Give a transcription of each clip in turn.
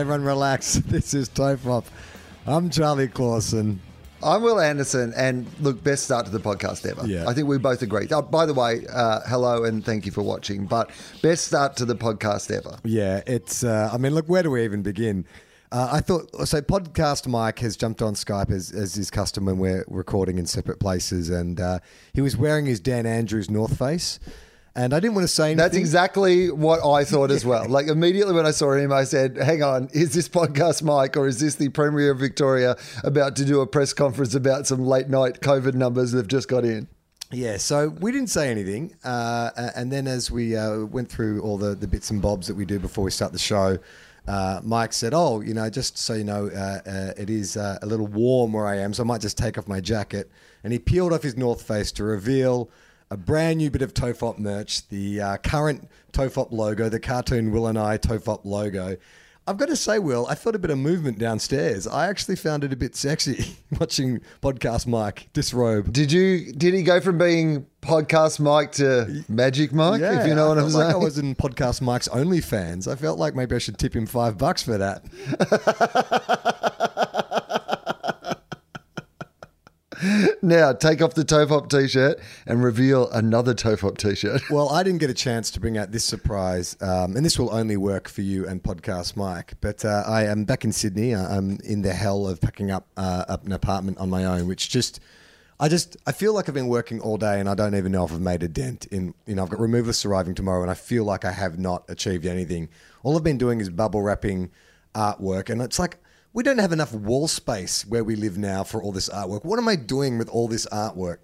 Everyone relax. This is Tofop. I'm Charlie Clausen. I'm Wil Anderson, and look, best start to the podcast ever. Yeah. I think we both agree. Oh, by the way, uh, hello and thank you for watching. But best start to the podcast ever. Yeah, it's. Uh, I mean, look, where do we even begin? Uh, I thought so. Podcast Mike has jumped on Skype as, as his custom when we're recording in separate places, and uh, he was wearing his Dan Andrews North Face, and I didn't want to say anything. That's exactly what I thought as well. Like immediately when I saw him, I said, "Hang on, is this podcast Mike, or is this the Premier of Victoria about to do a press conference about some late night COVID numbers that've just got in?" Yeah, so we didn't say anything. Uh, and then as we uh, went through all the, the bits and bobs that we do before we start the show, uh, Mike said, Oh, you know, just so you know, uh, uh, it is uh, a little warm where I am, so I might just take off my jacket. And he peeled off his North Face to reveal a brand new bit of Tofop merch, the uh, current Tofop logo, the cartoon Will and I Tofop logo. I've got to say, Will, I felt a bit of movement downstairs. I actually found it a bit sexy watching podcast Mike disrobe. Did you? Did he go from being podcast Mike to Magic Mike? if you know I what I'm like saying. I was in podcast Mike's OnlyFans. I felt like maybe I should tip him five bucks for that. now take off the Tofop t-shirt and reveal another Tofop t-shirt. Well, I didn't get a chance to bring out this surprise, um, and this will only work for you and podcast Mike. But uh, I am back in Sydney. I'm in the hell of packing up, uh, up an apartment on my own, which just. I just I feel like I've been working all day and I don't even know if I've made a dent in you know I've got removalists arriving tomorrow and I feel like I have not achieved anything. All I've been doing is bubble wrapping artwork and it's like we don't have enough wall space where we live now for all this artwork. What am I doing with all this artwork?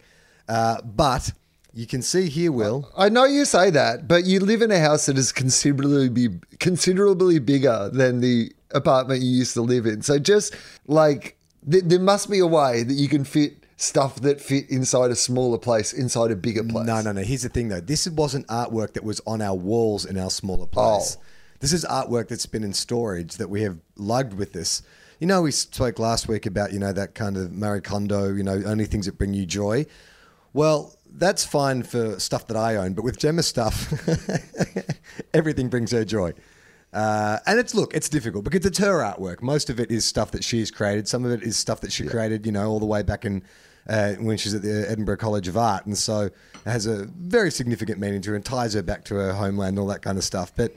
Uh, but you can see here, Will. I know you say that, but you live in a house that is considerably be, considerably bigger than the apartment you used to live in. So just like th- there must be a way that you can fit stuff that fit inside a smaller place inside a bigger place. No, no, no. Here's the thing, though. This wasn't artwork that was on our walls in our smaller place. Oh. This is artwork that's been in storage that we have lugged with us. You know, we spoke last week about you know that kind of Marie Kondo. You know, only things that bring you joy. Well, that's fine for stuff that I own, but with Gemma stuff, everything brings her joy. Uh, and it's look, it's difficult because it's her artwork. Most of it is stuff that she's created. Some of it is stuff that she created, you know, all the way back in uh, when she's at the Edinburgh College of Art, and so it has a very significant meaning to her and ties her back to her homeland, and all that kind of stuff. But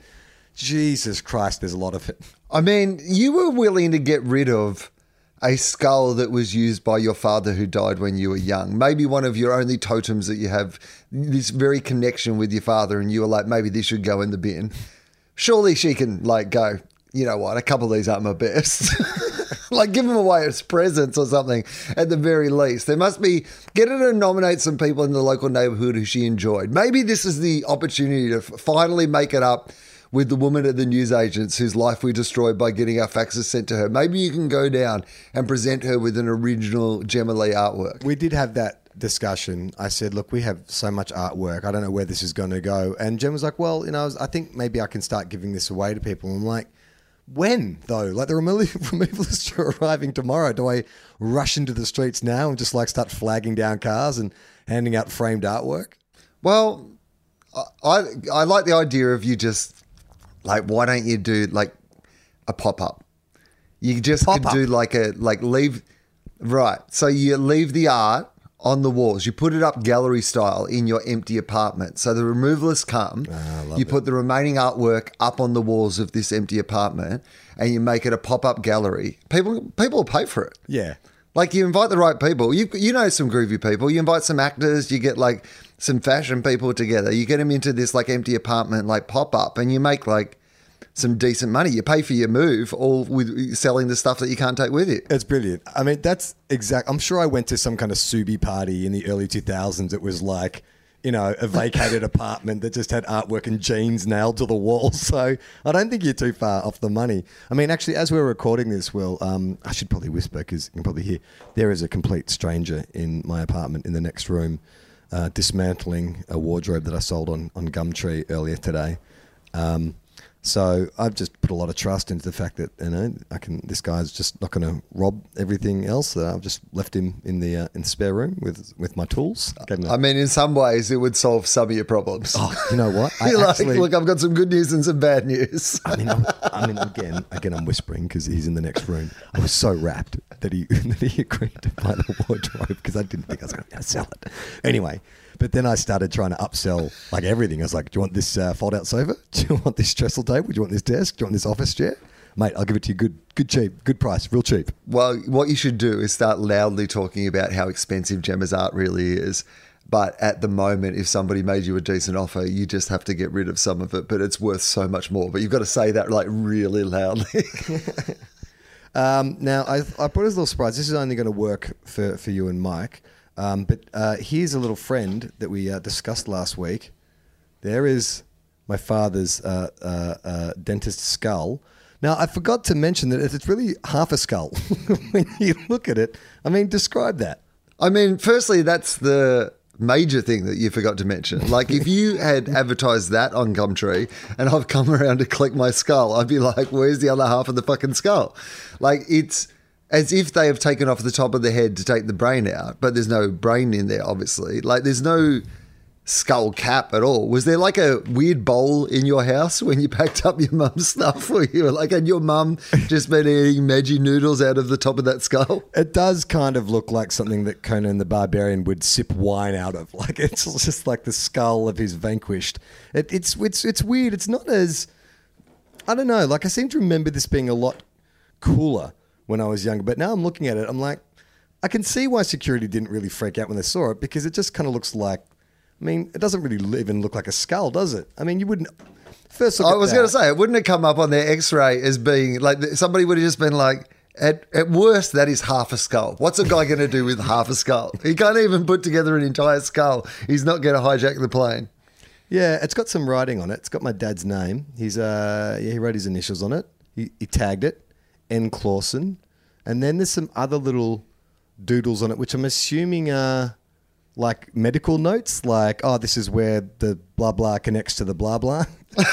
Jesus Christ, there's a lot of it. I mean, you were willing to get rid of a skull that was used by your father who died when you were young. Maybe one of your only totems that you have this very connection with your father, and you were like, maybe this should go in the bin. Surely she can like go. You know what? A couple of these aren't my best. like give them away as presents or something at the very least. There must be get her to nominate some people in the local neighborhood who she enjoyed. Maybe this is the opportunity to finally make it up with the woman at the newsagents whose life we destroyed by getting our faxes sent to her. Maybe you can go down and present her with an original Gemma Lee artwork. We did have that discussion. I said, look, we have so much artwork. I don't know where this is going to go. And Jen was like, well, you know, I was- I think maybe I can start giving this away to people. I'm like, when though? Like the removal- removalists are arriving tomorrow. Do I rush into the streets now and just like start flagging down cars and handing out framed artwork? Well, I, I like the idea of you just like why don't you do like a pop up? You just could Pop-up. do like a like leave right. So you leave the art on the walls. You put it up gallery style in your empty apartment. So the removalists come. you put the remaining artwork up on the walls of this empty apartment, and you make it a pop up gallery. People people will pay for it. Yeah. Like you invite the right people. You you know some groovy people. You invite some actors. You get like some fashion people together. You get them into this like empty apartment like pop up, and you make like some decent money. You pay for your move, all with selling the stuff that you can't take with you. It's brilliant. I mean, that's exact. I'm sure I went to some kind of Subi party in the early 2000s. It was like, you know, a vacated apartment that just had artwork and jeans nailed to the wall. So I don't think you're too far off the money. I mean, actually, as we're recording this, Will, um, I should probably whisper because you can probably hear there is a complete stranger in my apartment in the next room, uh, dismantling a wardrobe that I sold on on Gumtree earlier today. Um, so I've just put a lot of trust into the fact that you know I can. This guy's just not going to rob everything else. Uh, I've just left him in the uh, in the spare room with with my tools. I mean, in some ways, it would solve some of your problems. oh, you know what? I You're like, look, I've got some good news and some bad news. I mean, I'm, I mean, again, again, I'm whispering because he's in the next room. I was so rapt that he that he agreed to buy the wardrobe because I didn't think I was going to sell it. Anyway, but then I started trying to upsell like everything. I was like, "Do you want this uh, fold-out sofa? Do you want this trestle table? Do you want this desk? Do you want this office chair?" Mate, I'll give it to you good, good cheap, good price, real cheap. Well, what you should do is start loudly talking about how expensive Gemma's art really is. But at the moment, if somebody made you a decent offer, you just have to get rid of some of it. But it's worth so much more. But you've got to say that like really loudly. Um, now, I, I put as a little surprise. This is only going to work for, for you and Mike. Um, but uh, here's a little friend that we uh, discussed last week. There is my father's uh, uh, uh, dentist skull. Now, I forgot to mention that it's really half a skull when you look at it. I mean, describe that. I mean, firstly, that's the major thing that you forgot to mention. Like, if you had advertised that on Gumtree and I've come around to collect my skull, I'd be like, where's the other half of the fucking skull? Like, it's as if they have taken off the top of the head to take the brain out, but there's no brain in there, obviously. Like, there's no skull cap at all. Was there like a weird bowl in your house when you packed up your mum's stuff? Where you like, and your mum just been eating Maggi noodles out of the top of that skull? It does kind of look like something that Conan the Barbarian would sip wine out of. Like it's just like the skull of his vanquished. It, it's it's it's weird. It's not as I don't know. Like I seem to remember this being a lot cooler when I was younger, but now I'm looking at it. I'm like, I can see why security didn't really freak out when they saw it because it just kind of looks like. I mean, it doesn't really even look like a skull, does it? I mean, you wouldn't. First, look I was going to say, it wouldn't have come up on their x ray as being like somebody would have just been like, at, at worst, that is half a skull. What's a guy going to do with half a skull? He can't even put together an entire skull. He's not going to hijack the plane. Yeah, it's got some writing on it. It's got my dad's name. He's uh yeah, he wrote his initials on it. He, he tagged it, N Clausen, and then there's some other little doodles on it, which I'm assuming are like medical notes, like oh, this is where the blah blah connects to the blah blah. is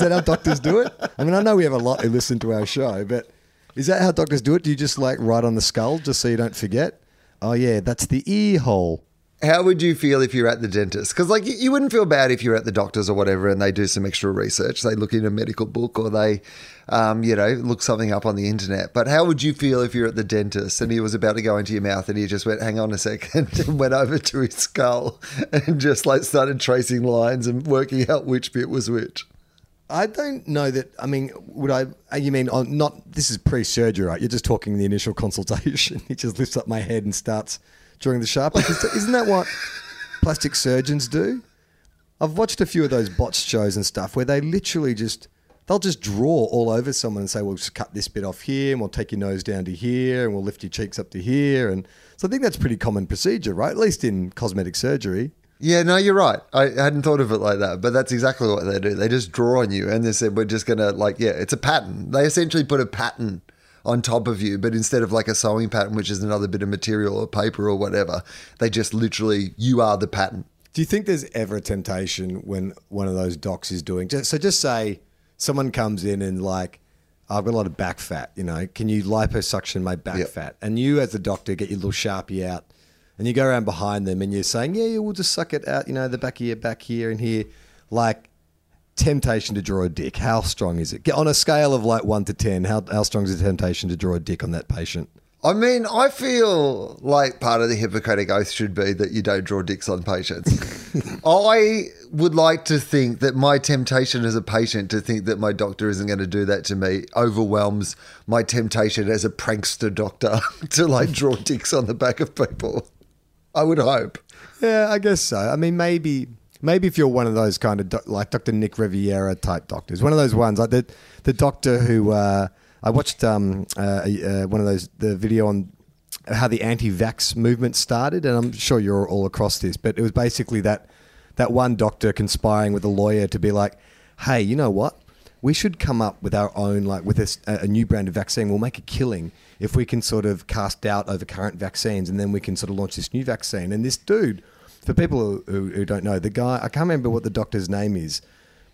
that how doctors do it? I mean, I know we have a lot who listen to our show, but is that how doctors do it? Do you just like write on the skull just so you don't forget? Oh yeah, that's the ear hole. How would you feel if you're at the dentist? Because like you, wouldn't feel bad if you're at the doctors or whatever, and they do some extra research. They look in a medical book or they, um, you know, look something up on the internet. But how would you feel if you're at the dentist and he was about to go into your mouth and he just went, "Hang on a second, and went over to his skull and just like started tracing lines and working out which bit was which? I don't know that. I mean, would I? uh, You mean on not? This is pre-surgery, right? You're just talking the initial consultation. he just lifts up my head and starts drawing the sharp. Like, Isn't that what plastic surgeons do? I've watched a few of those botched shows and stuff where they literally just they'll just draw all over someone and say, "We'll just cut this bit off here, and we'll take your nose down to here, and we'll lift your cheeks up to here." And so I think that's pretty common procedure, right? At least in cosmetic surgery. Yeah, no, you're right. I hadn't thought of it like that, but that's exactly what they do. They just draw on you and they said, we're just going to, like, yeah, it's a pattern. They essentially put a pattern on top of you, but instead of like a sewing pattern, which is another bit of material or paper or whatever, they just literally, you are the pattern. Do you think there's ever a temptation when one of those docs is doing just so just say someone comes in and like I've got a lot of back fat, you know, can you liposuction my back Yep. fat? And you as the doctor get your little sharpie out and you go around behind them and you're saying, Yeah, yeah, we'll just suck it out, you know, the back of your back here and here. Like temptation to draw a dick, how strong is it? Get on a scale of like one to ten, how how strong is the temptation to draw a dick on that patient? I mean, I feel like part of the Hippocratic Oath should be that you don't draw dicks on patients. I would like to think that my temptation as a patient to think that my doctor isn't going to do that to me overwhelms my temptation as a prankster doctor to like draw dicks on the back of people. I would hope. Yeah, I guess so. I mean, maybe Maybe if you're one of those kind of doc- like Dr. Nick Riviera type doctors, one of those ones like the the doctor who uh, I watched um, uh, uh, one of those the video on how the anti-vax movement started, and I'm sure you're all across this, but it was basically that that one doctor conspiring with a lawyer to be like, hey, you know what? We should come up with our own, like with a, a new brand of vaccine. We'll make a killing if we can sort of cast doubt over current vaccines, and then we can sort of launch this new vaccine. And this dude, for people who, who, don't know, the guy I can't remember what the doctor's name is,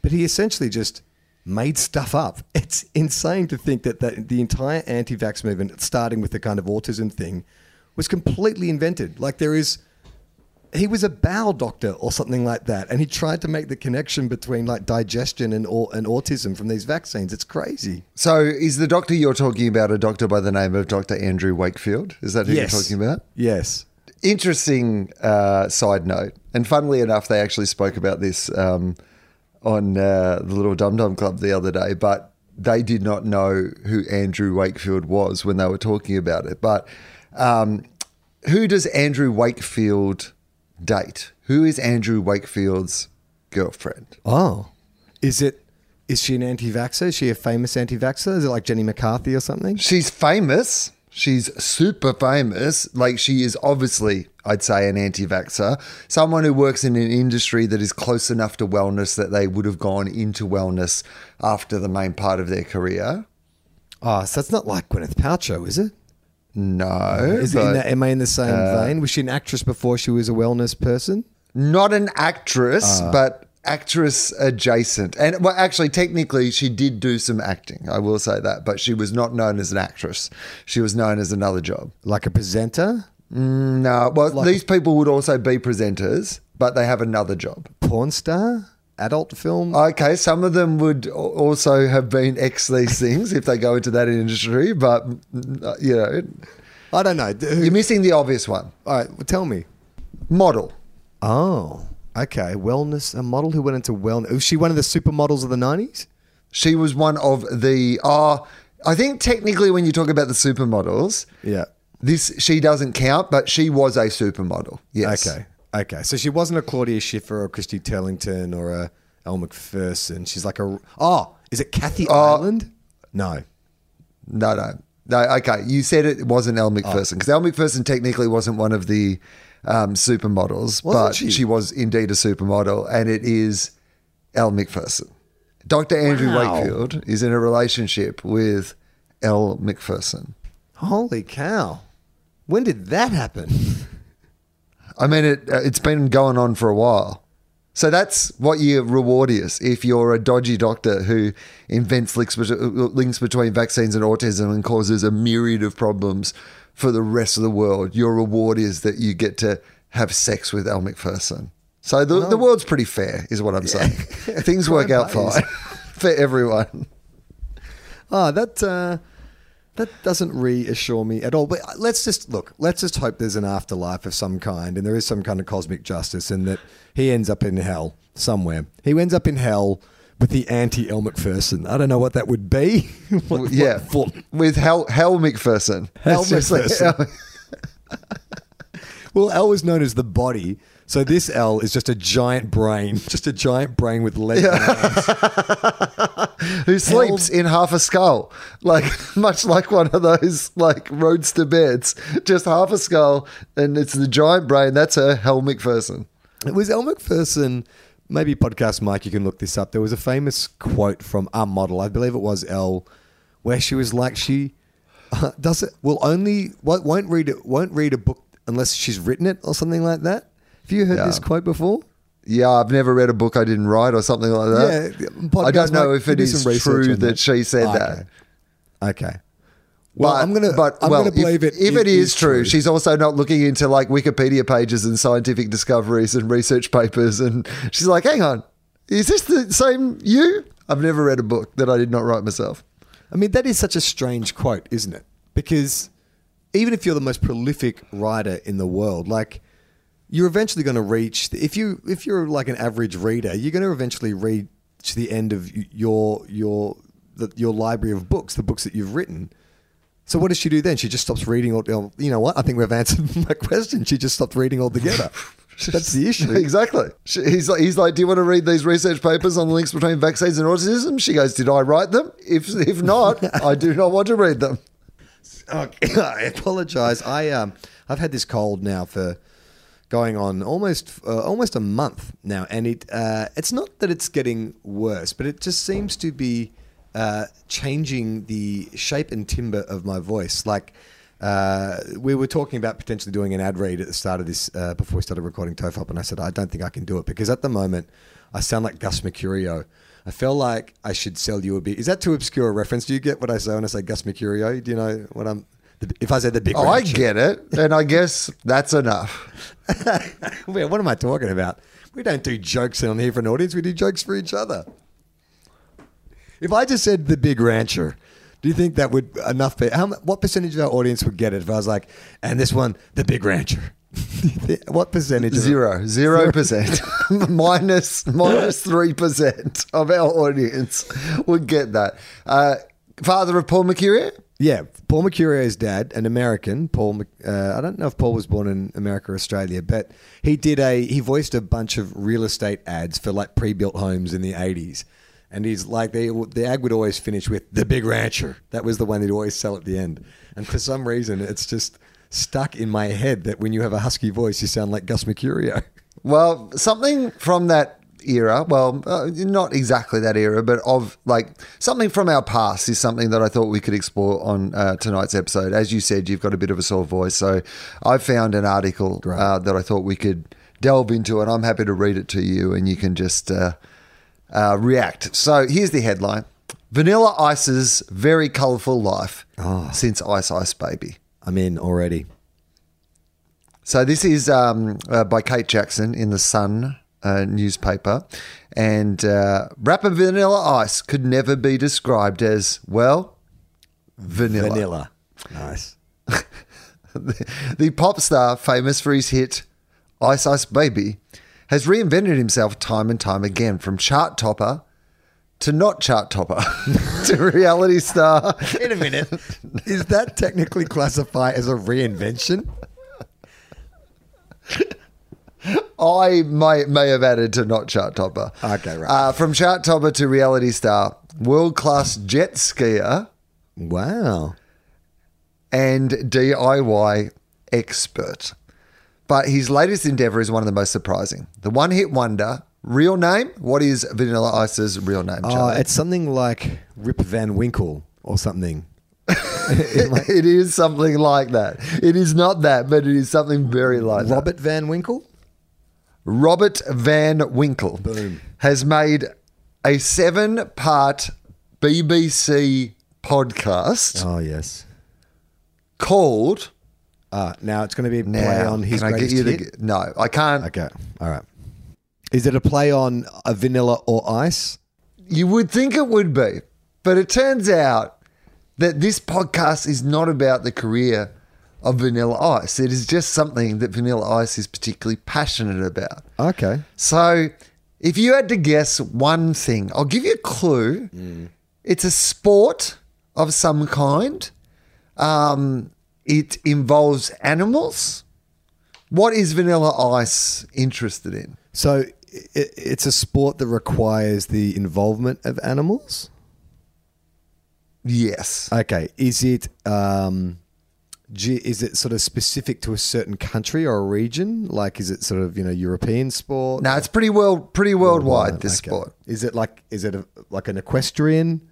but he essentially just made stuff up. It's insane to think that, that the entire anti-vax movement, starting with the kind of autism thing, was completely invented. Like there is he was a bowel doctor or something like that, and he tried to make the connection between like digestion and au- and autism from these vaccines. It's crazy. So, is the doctor you're talking about a doctor by the name of Dr. Andrew Wakefield? Is that who you're talking about? Yes. Interesting uh, side note. And funnily enough, they actually spoke about this um, on uh, the Little Dum Dum Club the other day, but they did not know who Andrew Wakefield was when they were talking about it. But um, who does Andrew Wakefield date? Who is Andrew Wakefield's girlfriend? Oh, is it? Is she an anti-vaxxer? Is she a famous anti-vaxxer? Is it like Jenny McCarthy or something? She's famous. She's super famous. Like she is obviously, I'd say, an anti-vaxxer. Someone who works in an industry that is close enough to wellness that they would have gone into wellness after the main part of their career. Oh, so that's not like Gwyneth Paltrow, is it? No, Is it in but that, am I in the same vein? Was she an actress before she was a wellness person? not an actress, Uh. but actress adjacent. And well, actually, technically, she did do some acting. I will say that, but she was not known as an actress. She was known as another job. Like a presenter, No, well, these people would also be presenters, but they have another job. porn star, adult film. Okay, some of them would also have been ex these things if they go into that industry, but mm, you know, I don't know. You're missing the obvious one. All right, well, tell me. Model. Oh, okay. Wellness, a model who went into wellness. Was she one of the supermodels of the 90s? She was one of the. Uh, I think technically, when you talk about the supermodels, Yeah. this she doesn't count, but she was a supermodel. Yes. Okay. Okay. So she wasn't a Claudia Schiffer or Christy Turlington or a Elle Macpherson. She's like a. Oh, is it Kathy Ireland? No. No, no, no. Okay, you said it wasn't Elle Macpherson because Elle Macpherson technically wasn't one of the um, supermodels, Wasn't but she? she? was indeed a supermodel, and it is Elle Macpherson. Dr. Andrew Wow. Wakefield is in a relationship with Elle Macpherson. Holy cow. When did that happen? I mean, it, uh, it's been going on for a while. So that's what your reward is if you're a dodgy doctor who invents links, links between vaccines and autism and causes a myriad of problems for the rest of the world. Your reward is that you get to have sex with Elle Macpherson. So the, the world's pretty fair, is what I'm saying. Things work out fine for everyone. Oh, that uh, that doesn't reassure me at all. But let's just look. Let's just hope there's an afterlife of some kind, and there is some kind of cosmic justice, and that he ends up in hell somewhere. He ends up in hell with the anti Elle Macpherson. I don't know what that would be. What- what yeah, form- with Hell, Hell McPherson. Hell It's just like- McPherson. Well, L is known as the body. So this L is just a giant brain, just a giant brain with legs. and arms. who sleeps in half a skull, like much like one of those like roadster beds, just half a skull, and it's the giant brain. That's her, Hell McPherson. It was Elle Macpherson. Maybe podcast Mike, you can look this up. There was a famous quote from a model, I believe it was Elle, where she was like, "She uh, does it will only won't won't read it won't read a book unless she's written it or something like that." Have you heard Yeah. this quote before? Yeah, I've never read a book I didn't write or something like that. Yeah, I don't know Mike, if it is true on that she said Okay. that. Okay. Well, But- I'm gonna but I'm well, gonna believe if, it. if it is, true, she's also not looking into like Wikipedia pages and scientific discoveries and research papers, and she's like, "Hang on, is this the same you?" I've never read a book that I did not write myself. I mean, that is such a strange quote, isn't it? Because even if you're the most prolific writer in the world, like you're eventually going to reach if you if you're like an average reader, you're going to eventually reach the end of your your the, your library of books, the books that you've written. So what does she do then? She just stops reading. All, you know what? I think we've answered my question. She just stopped reading altogether. That's the issue. Exactly. She- He's like, he's like, do you want to read these research papers on the links between vaccines and autism? She goes, did I write them? If if not, I do not want to read them. Okay, I apologize. I um, I've had this cold now for going on almost uh, almost a month now, and it uh, it's not that it's getting worse, but it just seems to be uh, changing the shape and timbre of my voice. Like uh, we were talking about potentially doing an ad read at the start of this uh, before we started recording Tofop, and I said I don't think I can do it because at the moment I sound like Gus Mercurio. I feel like I should sell you a bit. Is that too obscure a reference? Do you get what I say when I say Gus Mercurio? Do you know what I'm? If I say the big, Oh, I get it. And I guess that's enough. Well, what am I talking about? We don't do jokes on here for an audience. We do jokes for each other. If I just said the big rancher, do you think that would enough? Be, how, what percentage of our audience would get it if I was like, and this one, the big rancher? what percentage? Zero. Zero percent. minus minus three percent of our audience would get that. Uh, father of Paul Mercurio? Yeah, Paul Mercurio's dad, an American. Paul, uh, I don't know if Paul was born in America or Australia, but he did a he voiced a bunch of real estate ads for like pre-built homes in the eighties, and he's like they the ad would always finish with the big rancher. That was the one he'd always sell at the end, and for some reason it's just stuck in my head that when you have a husky voice, you sound like Gus Mercurio. Well, something from that era, well, uh, not exactly that era, but of like something from our past is something that I thought we could explore on uh, tonight's episode. As you said, you've got a bit of a sore voice. So I found an article uh, that I thought we could delve into, and I'm happy to read it to you, and you can just uh, react. So here's the headline Vanilla Ice's very colourful life since Ice Ice Baby. I'm in already. So this is um, uh, by Kate Jackson in the Sun uh, newspaper, and uh, rapper Vanilla Ice could never be described as well vanilla. Vanilla, nice. the pop star, famous for his hit "Ice Ice Baby," has reinvented himself time and time again, from chart topper to not chart topper to reality star. Wait a minute. Is that technically classified as a reinvention? I may may have added to not chart topper. Okay, right. Uh, from chart topper to reality star, world class jet skier. Wow. and DIY expert. But his latest endeavor is one of the most surprising. The one hit wonder, real name? What is Vanilla Ice's real name? Oh, Charlie? it's something like Rip Van Winkle or something. it is something like that. It is not that, but it is something very like that. Robert Van Winkle? Robert Van Winkle Boom. has made a seven part BBC podcast Oh, yes. called. Uh, now it's going to be a play Now, on his can I get you hit? the. No, I can't. Okay. All right. Is it a play on a vanilla or ice? You would think it would be, but it turns out that this podcast is not about the career of Vanilla Ice. It is just something that Vanilla Ice is particularly passionate about. Okay. So, if you had to guess one thing, I'll give you a clue. It's a sport of some kind. Um, it involves animals. What is Vanilla Ice interested in? So i it's a sport that requires the involvement of animals? Yes. Okay. Is it um, is it sort of specific to a certain country or a region? Like, is it sort of you know European sport? No, it's pretty world, pretty worldwide. This Okay. sport. Is it like is it a, like an equestrian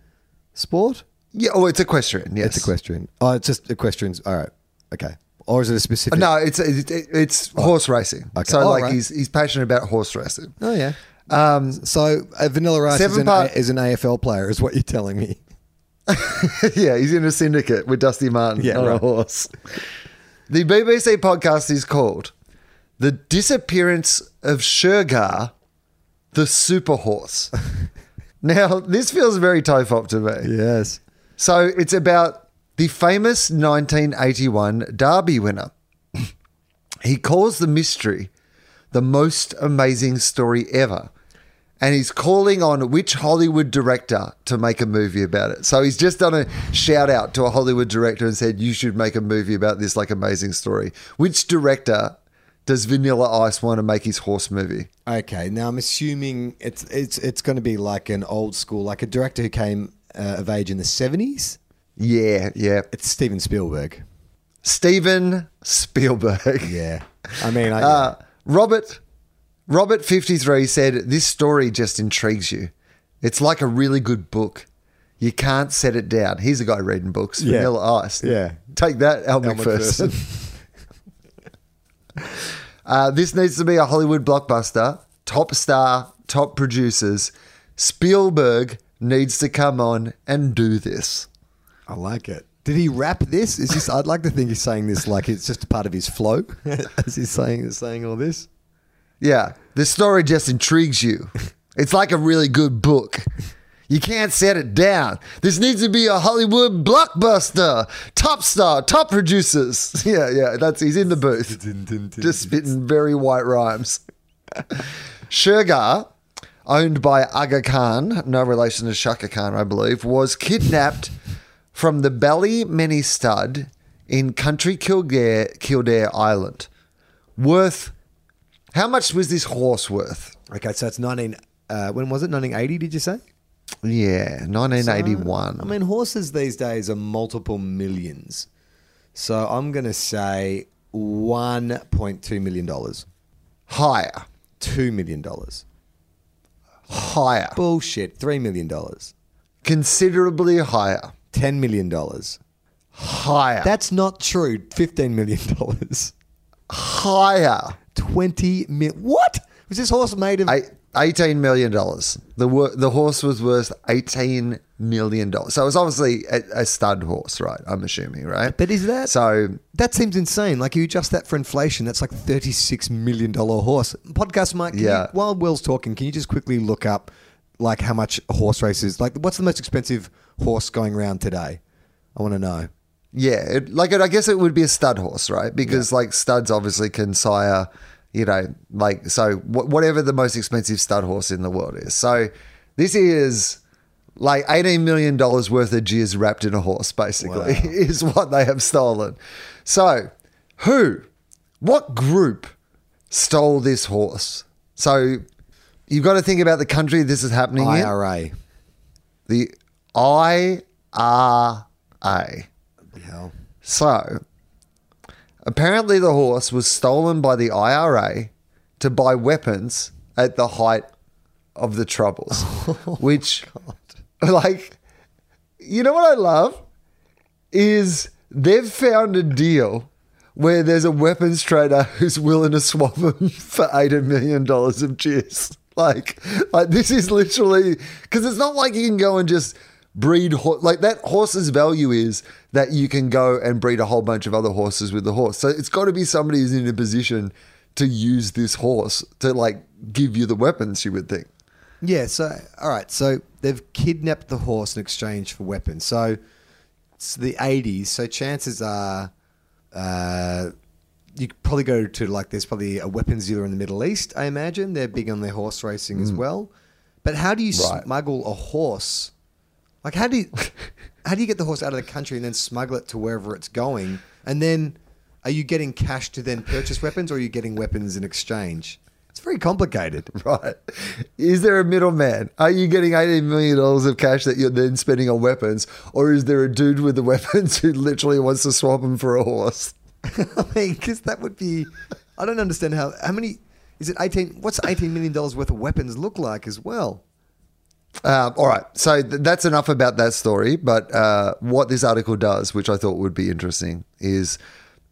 sport? Yeah, oh, it's equestrian. Yes, It's equestrian. Oh, it's just equestrians. All right. Okay. Or is it a specific? No, it's it, it's horse racing. Okay. So Oh, like right. he's he's passionate about horse racing. Oh yeah. Um, so uh, Vanilla Rice is Seven an, part- is an AFL player, is what you're telling me. yeah, he's in a syndicate with Dusty Martin Yeah, on a right. horse. The BBC podcast is called "The Disappearance of Shergar, the Super Horse." now, this feels very tofop to me. Yes. So it's about the famous 1981 Derby winner. he calls the mystery the most amazing story ever. And he's calling on which Hollywood director to make a movie about it. So he's just done a shout out to a Hollywood director and said, You should make a movie about this like amazing story. Which director does Vanilla Ice want to make his horse movie? Okay, now I'm assuming it's it's it's going to be like an old school, like a director who came uh, of age in the 70s. Yeah, yeah. It's Steven Spielberg. Steven Spielberg. Yeah, I mean, I, Uh, Robert Robert fifty three said this story just intrigues you. It's like a really good book. You can't set it down. He's a guy reading books. Yeah. Vanilla Ice. Yeah. Take that, Al Al McPherson. uh, this needs to be a Hollywood blockbuster. Top star, top producers. Spielberg needs to come on and do this. I like it. Did he rap this? Is this? I'd like to think he's saying this like it's just a part of his flow as he's saying saying all this. Yeah, this story just intrigues you. It's like a really good book. You can't set it down. This needs to be a Hollywood blockbuster. Top star, top producers. Yeah, yeah, that's he's in the booth. Just spitting very white rhymes. Shergar, owned by Aga Khan, no relation to Chaka Khan, I believe, was kidnapped from the Ballymany stud in Country Kildare, Kildare Island. Worth, how much was this horse worth? Okay, so it's 19. Uh, when was it? 1980? Did you say? Yeah, 1981. I mean, horses these days are multiple millions. So I'm going to say $1.2 million. higher, $2 million. Higher, Bullshit. $3 million. considerably higher, $10 million. higher, That's not true. $15 million. higher. 20 mil. What? Was this horse made of. Eight, $18 million. The, wor- the horse was worth $18 million. So it was obviously a, a stud horse, right? I'm assuming, right? But is that So that seems insane? Like you adjust that for inflation, that's like thirty six million dollar horse. Podcast Mike, Yeah. you, while Will's talking, can you just quickly look up like how much a horse race is? Like, what's the most expensive horse going around today? I want to know. Yeah, it, like it, I guess it would be a stud horse, right? Because like studs obviously can sire, you know, like so wh- whatever the most expensive stud horse in the world is. So this is like eighteen million dollars worth of jizz wrapped in a horse, basically, is what they have stolen. So who, what group stole this horse? So you've got to think about the country this is happening in. IRA. The IRA. Hell. So, apparently, the horse was stolen by the IRA to buy weapons at the height of the Troubles, oh which, like, you know what I love is they've found a deal where there's a weapons trader who's willing to swap them for eighty million dollars of jizz. Like, like this is literally because it's not like you can go and just breed ho- like that horse's value is that you can go and breed a whole bunch of other horses with the horse. So it's got to be somebody who's in a position to use this horse to like give you the weapons. You would think. Yeah. So, all right. So they've kidnapped the horse in exchange for weapons. So it's the 80s. So chances are uh, you could probably go to like there's probably a weapons dealer in the Middle East. I imagine they're big on their horse racing as well. But how do you Right. smuggle a horse? Like how do you how do you get the horse out of the country and then smuggle it to wherever it's going? And then are you getting cash to then purchase weapons, or are you getting weapons in exchange? It's very complicated. Right. Is there a middleman? Are you getting $18 million of cash that you're then spending on weapons? Or is there a dude with the weapons who literally wants to swap them for a horse? I mean, because that would be. I don't understand how. How many. Is it 18. What's $18 million worth of weapons look like as well? Um, all right. So th- that's enough about that story. But uh, what this article does, which I thought would be interesting, is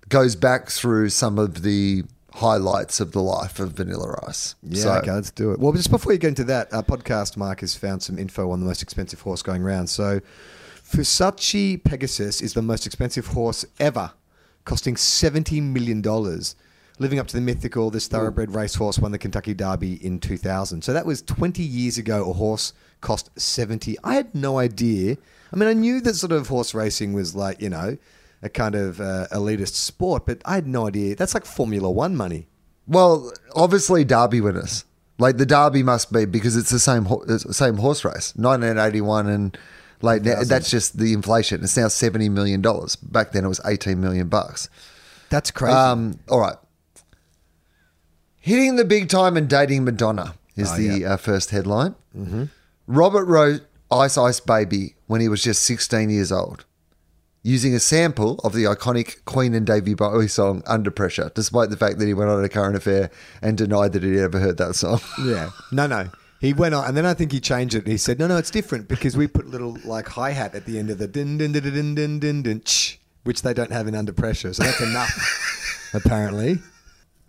goes back through some of the highlights of the life of Vanilla Ice. Yeah, So- okay, let's do it. Well, just before you get into that, our podcast Mark has found some info on the most expensive horse going around. So, Fusaichi Pegasus is the most expensive horse ever, costing $70 million. Living up to the mythical, this thoroughbred racehorse won the Kentucky Derby in 2000. So that was 20 years ago. A horse cost 70. I had no idea. I mean, I knew that sort of horse racing was like, you know, a kind of uh, elitist sport, but I had no idea. That's like Formula One money. Well, obviously Derby winners. Like the Derby must be because it's the same ho- it's the same horse race, 1981, and like now, that's just the inflation. It's now 70 million dollars. Back then it was 18 million bucks. That's crazy. Um, all right. Hitting the big time and dating Madonna is Oh, the uh, first headline. Mm-hmm. Robert wrote Ice Ice Baby when he was just 16 years old, using a sample of the iconic Queen and David Bowie song Under Pressure, despite the fact that he went on a current affair and denied that he'd ever heard that song. Yeah. No, no. He went on, and then I think he changed it. He said, "No, no, it's different because we put little like hi hat at the end of the din din din din din din din, ch, which they don't have in Under Pressure. So that's enough, apparently,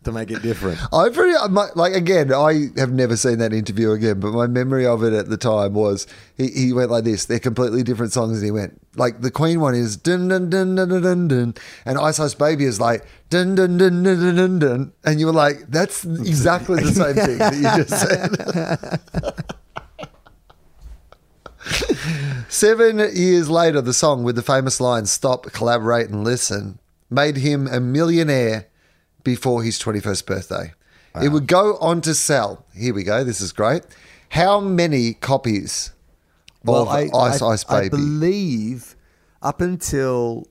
to make it different." I pretty like again. I have never seen that interview again, but my memory of it at the time was he, he went like this. They're completely different songs, and he went like the Queen one is dun dun dun dun dun dun, dun and Ice Ice Baby is like dun dun dun dun dun dun, dun. and you were like, that's exactly the same thing that you just said. Seven years later, the song with the famous line "Stop, collaborate, and listen" made him a millionaire before his 21st birthday. It would go on to sell. Here we go. This is great. How many copies of Ice Ice I Baby? I believe up until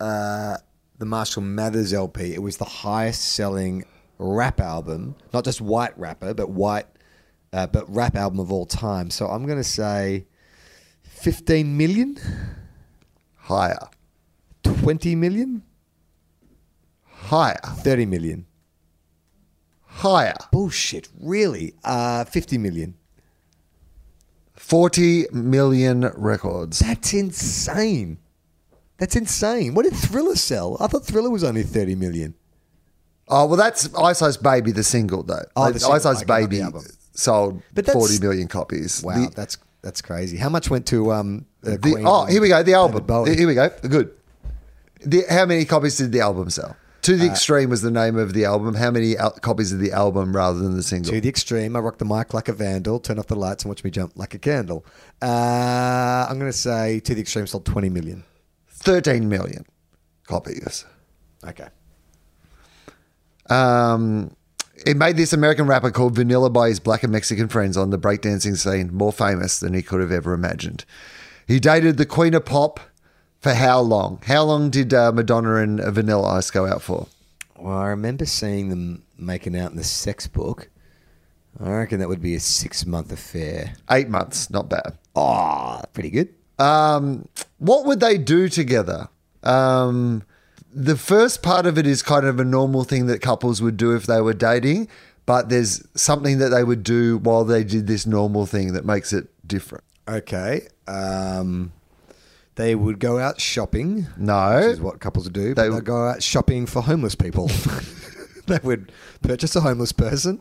uh, the Marshall Mathers LP, it was the highest selling rap album, not just white rapper, but white, uh, but rap album of all time. So I'm going to say 15 million, Higher. 20 million, Higher. 30 million. Higher. Bullshit, really? Uh, 50 million. 40 million records. That's insane. That's insane. What did Thriller sell? I thought Thriller was only 30 million. Oh, well, that's Ice Ice Baby, the single, though. Oh, the Ice single, Ice okay, not the Baby album. sold But that's- 40 million copies. Wow, The- that's that's crazy. How much went to um uh, The, Queen oh, and here we go. The album. Bowie? Here we go. Good. The, how many copies did the album sell? To Uh, the Extreme was the name of the album. How many al- copies of the album rather than the single? To the extreme, I rock the mic like a vandal, turn off the lights and watch me jump like a candle. Uh, I'm going to say to the extreme sold 20 million. 13 million copies. Okay. Um, it made this American rapper called Vanilla by his black and Mexican friends on the breakdancing scene more famous than he could have ever imagined. He dated the Queen of Pop for how long? How long did uh, Madonna and Vanilla Ice go out for? Well, I remember seeing them making out in the sex book. I reckon that would be a six month affair. Eight months. Not bad. Oh, pretty good. Um, what would they do together? Um, the first part of it is kind of a normal thing that couples would do if they were dating, but there's something that they would do while they did this normal thing that makes it different. Okay. Um, they would go out shopping. No. Which is what couples would do. They would- go out shopping for homeless people. they would purchase a homeless person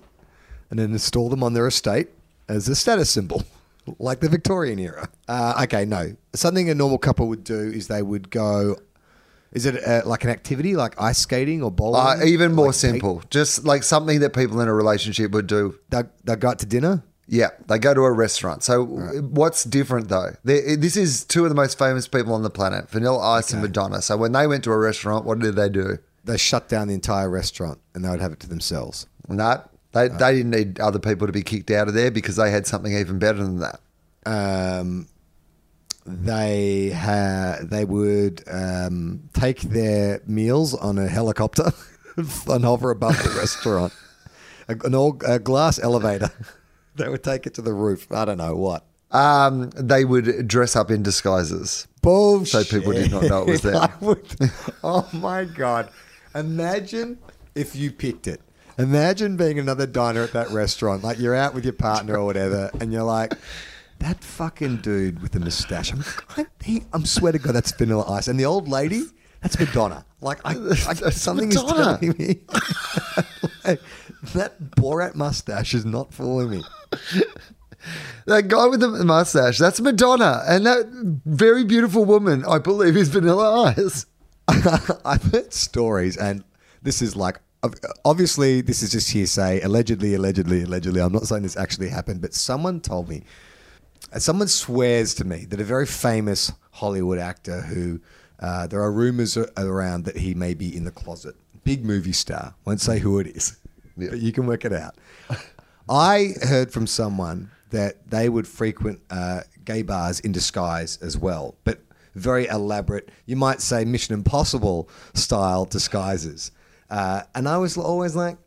and then install them on their estate as a status symbol, like the Victorian era. Uh, okay, no. Something a normal couple would do is they would go. Is it uh, like an activity like ice skating or bowling? Uh, even more Like simple, just like something that people in a relationship would do. They, they go out to dinner. Yeah, they go to a restaurant. So, what's different though? They, this is two of the most famous people on the planet, Vanilla Ice and Madonna. So, when they went to a restaurant, what did they do? They shut down the entire restaurant and they would have it to themselves. No, they, they didn't need other people to be kicked out of there because they had something even better than that. um, they ha- they would um, take their meals on a helicopter and hover above the restaurant. A, an all a glass elevator. they would take it to the roof. I don't know what. Um, they would dress up in disguises. Bullshit. So people did not know it was there. I would, oh my god! Imagine if you picked it. Imagine being another diner at that restaurant. Like you're out with your partner or whatever, and you're like, that fucking dude with the mustache. I'm, I, he, I'm swear to God, that's Vanilla Ice. And the old lady, that's Madonna. Like I, I something Madonna. is telling me like, that Borat mustache is not fooling me. That guy with the mustache, that's Madonna. And that very beautiful woman, I believe, is Vanilla Ice. I've heard stories, and this is like obviously this is just hearsay. Allegedly, allegedly, allegedly. I'm not saying this actually happened, but someone told me. Someone swears to me that a very famous Hollywood actor who uh, there are rumors around that he may be in the closet. Big movie star. Won't say who it is, Yeah. but you can work it out. I heard from someone that they would frequent uh, gay bars in disguise as well, but very elaborate, you might say Mission Impossible style disguises. Uh, and I was always like,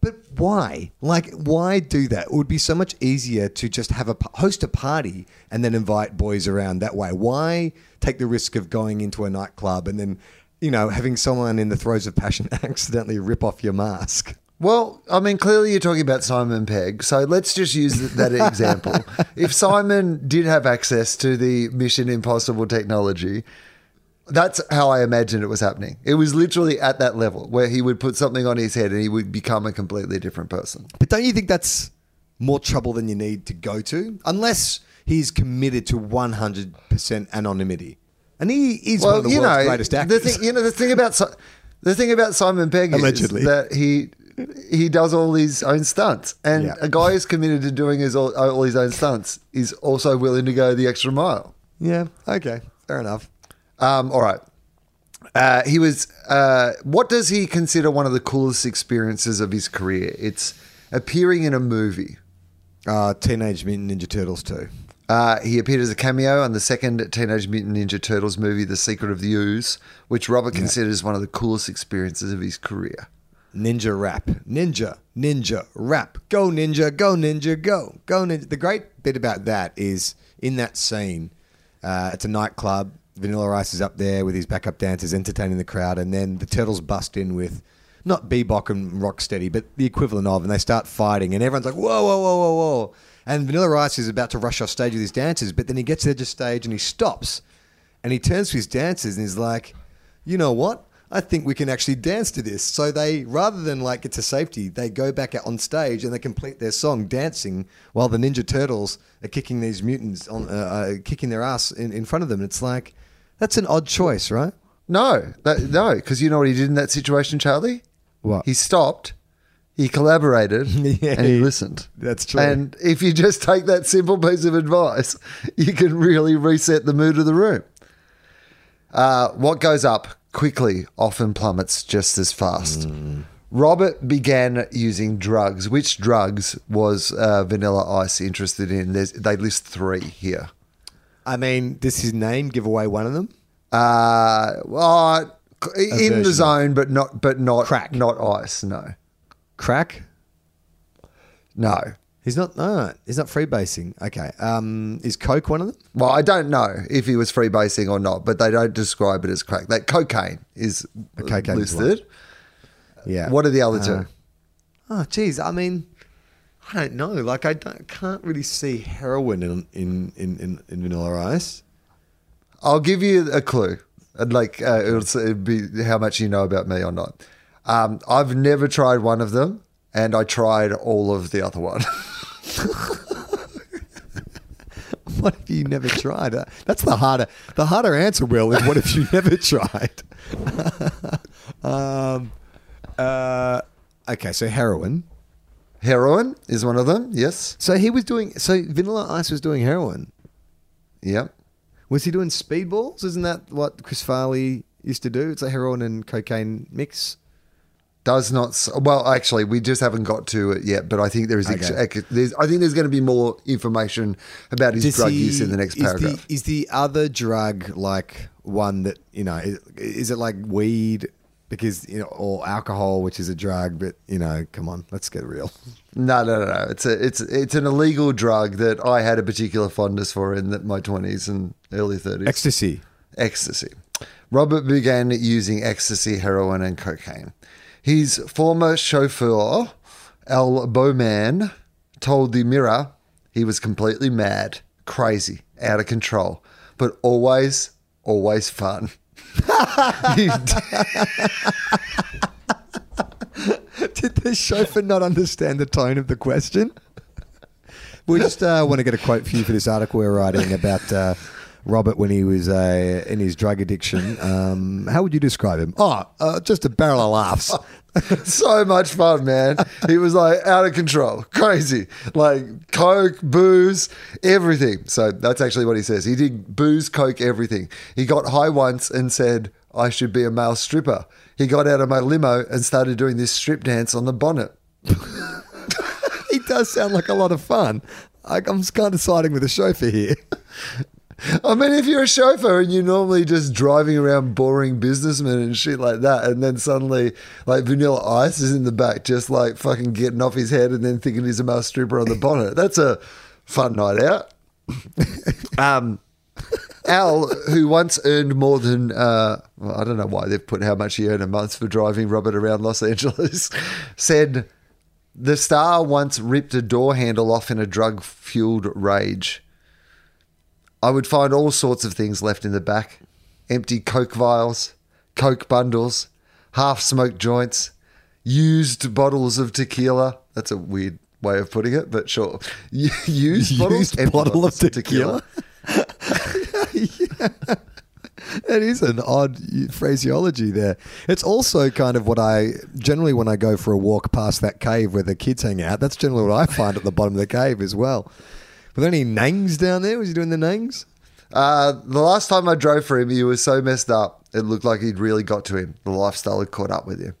But why? Like, why do that? It would be so much easier to just have a host a party and then invite boys around that way. Why take the risk of going into a nightclub and then, you know, having someone in the throes of passion accidentally rip off your mask? Well, I mean, clearly you're talking about Simon Pegg. So let's just use that example. if Simon did have access to the Mission Impossible technology, that's how I imagined it was happening. It was literally at that level where he would put something on his head and he would become a completely different person. But don't you think that's more trouble than you need to go to? Unless he's committed to 100% anonymity. And he is one of the world's greatest the actors. thing, you know, the thing about the thing about Simon Pegg Allegedly. is that he he does all his own stunts, and Yeah. a guy who's committed to doing his all, all his own stunts is also willing to go the extra mile. yeah, okay, fair enough. Um, all right. Uh, he was. Uh, what does he consider one of the coolest experiences of his career? It's appearing in a movie. Uh, Teenage Mutant Ninja Turtles 2. Uh, he appeared as a cameo on the second Teenage Mutant Ninja Turtles movie, The Secret of the Ooze, which Robert considers one of the coolest experiences of his career. Ninja rap. Ninja, ninja, rap. Go ninja, go ninja, go. Go ninja. The great bit about that is in that scene, uh, it's a nightclub. Vanilla Ice is up there with his backup dancers entertaining the crowd, and then the turtles bust in with not Bebop and Rocksteady, but the equivalent of, and they start fighting, and everyone's like, whoa, whoa, whoa, whoa, whoa. And Vanilla Ice is about to rush off stage with his dancers, but then he gets to the edge of stage and he stops and he turns to his dancers and he's like, you know what? I think we can actually dance to this. So they, rather than like get to safety, they go back out on stage and they complete their song dancing while the Ninja Turtles are kicking these mutants on, uh, uh, kicking their ass in, in front of them. It's like, that's an odd choice, right? No, that, no, because you know what he did in that situation, Charlie? What? He stopped, he collaborated, Yeah, and he he- listened. that's true. And if you just take that simple piece of advice, you can really reset the mood of the room. Uh, what goes up quickly often plummets just as fast. Robert began using drugs. Which drugs was uh, Vanilla Ice interested in? There's, they list three here. I mean, does his name give away one of them? Uh, well, in the zone, but not, but not Crack. not ice. No, Crack? no. He's not, no, he's not freebasing. Okay. Um, is Coke one of them? Well, I don't know if he was freebasing or not, but they don't describe it as crack. That cocaine is cocaine is listed. Yeah. What are the other two? Oh, geez. I mean, I don't know. Like, I don't, can't really see heroin in in in, in, in Vanilla Ice. I'll give you a clue. Like uh, it'll, it'll be how much you know about me or not. Um, I've never tried one of them, and I tried all of the other one. What if you never tried? Uh, That's the harder the harder answer. Will is what if you never tried? um, uh, okay, so heroin. Heroin is one of them. Yes. So he was doing. So Vanilla Ice was doing heroin. Yep. Was he doing speedballs? Isn't that what Chris Farley used to do? It's a heroin and cocaine mix. Does not. Well, actually, we just haven't got to it yet. But I think there is. Okay. there's, I think there's going to be more information about his Does drug he- use in the next is paragraph. The, is the other drug like one that you know? Is, is it like weed? Because you know, or alcohol, which is a drug, but you know, come on, let's get real. No, no, no, no. It's a, it's it's an illegal drug that I had a particular fondness for in the, my twenties and early thirties. Ecstasy. ecstasy. Robert began using ecstasy, heroin, and cocaine. His former chauffeur, Al Bowman, told the Mirror he was completely mad, crazy, out of control, but always, always fun. Did the chauffeur not understand the tone of the question? We just uh, want to get a quote for you for this article we're writing about uh, Robert when he was uh, in his drug addiction. Um, how would you describe him? Oh, uh, just a barrel of laughs. so much fun, man. He was like out of control, crazy, like coke, booze, everything. So that's actually what he says. He did booze, coke, everything. He got high once and said, "I should be a male stripper." He got out of my limo and started doing this strip dance on the bonnet. he does sound like a lot of fun. I'm kind of siding with the chauffeur here. I mean, if you're a chauffeur and you're normally just driving around boring businessmen and shit like that, and then suddenly, like, Vanilla Ice is in the back, just like fucking getting off his head and then thinking he's a mouse stripper on the bonnet. That's a fun night out. um, Al, who once earned more than, uh, well, I don't know why they've put how much he earned a month for driving Robert around Los Angeles, said the star once ripped a door handle off in a drug fueled rage. I would find all sorts of things left in the back empty Coke vials, Coke bundles, half smoked joints, used bottles of tequila. That's a weird way of putting it, but sure. Used, bottles, Used empty bottle of bottles tequila. That is an odd phraseology there. It's also kind of what I generally when I go for a walk past that cave where the kids hang out. That's generally what I find at the bottom of the cave as well. Were there any nangs down there? Was he doing the nangs? Uh, the last time I drove for him, he was so messed up, it looked like he'd really got to him. The lifestyle had caught up with him.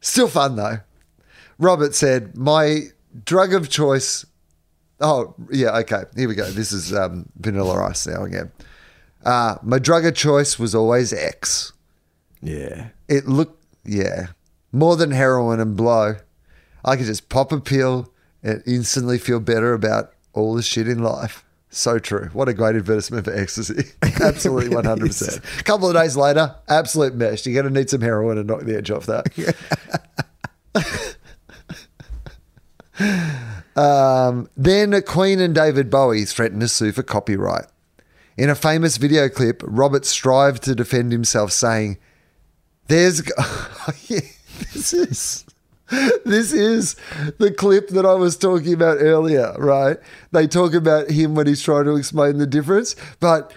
Still fun though. Robert said, My drug of choice. Oh, yeah, okay. Here we go. This is um, Vanilla Ice now again. Uh, my drug of choice was always X. Yeah. It looked, yeah, more than heroin and blow. I could just pop a pill and instantly feel better about all the shit in life. So true. What a great advertisement for ecstasy. Absolutely 100%. A couple of days later, absolute mesh. You're going to need some heroin to knock the edge off that. um, then Queen and David Bowie threatened to sue for copyright. In a famous video clip, Robert strived to defend himself, saying, There's. Yeah, this is. This is the clip that I was talking about earlier, right? They talk about him when he's trying to explain the difference, but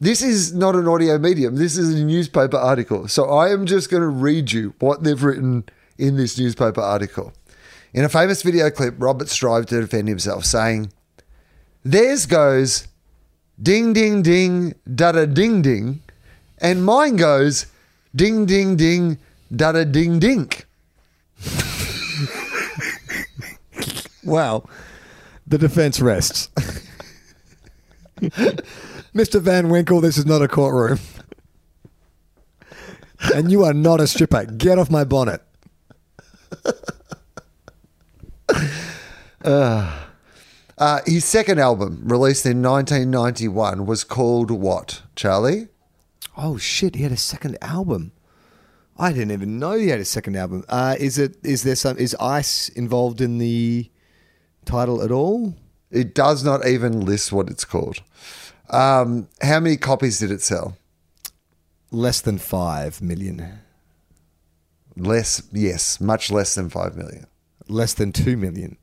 this is not an audio medium. This is a newspaper article. So I am just going to read you what they've written in this newspaper article. In a famous video clip, Robert strived to defend himself, saying, Theirs goes ding, ding, ding, da da ding, ding, and mine goes ding, ding, ding, da da ding, dink. Wow. The defense rests. Mr. Van Winkle, this is not a courtroom. and you are not a stripper. Get off my bonnet. Uh, his second album, released in 1991, was called what, Charlie? Oh shit, he had a second album. I didn't even know he had a second album. Uh, is it is there some is Ice involved in the title at all? It does not even list what it's called. Um, how many copies did it sell? Less than five million. Less, yes, much less than 5 million. Less than two million.